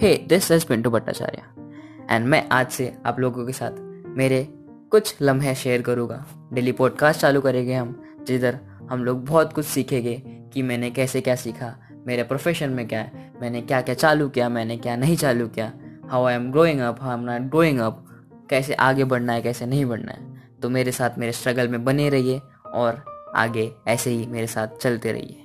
Hey this is Pintu Bhattacharya and मैं आज से आप लोगों के साथ मेरे कुछ लम्हे शेयर करूँगा। डेली पॉडकास्ट चालू करेंगे हम, जिधर हम लोग बहुत कुछ सीखेंगे कि मैंने कैसे क्या सीखा, मेरे प्रोफेशन में क्या है, मैंने क्या क्या चालू किया, मैंने क्या नहीं चालू किया how I am growing up how am not growing up कैसे आगे बढ़ना है, कैसे नहीं बढ़ना है। तो मेरे साथ मेरे स्ट्रगल में बने रहिए और आगे ऐसे ही मेरे साथ चलते रहिए।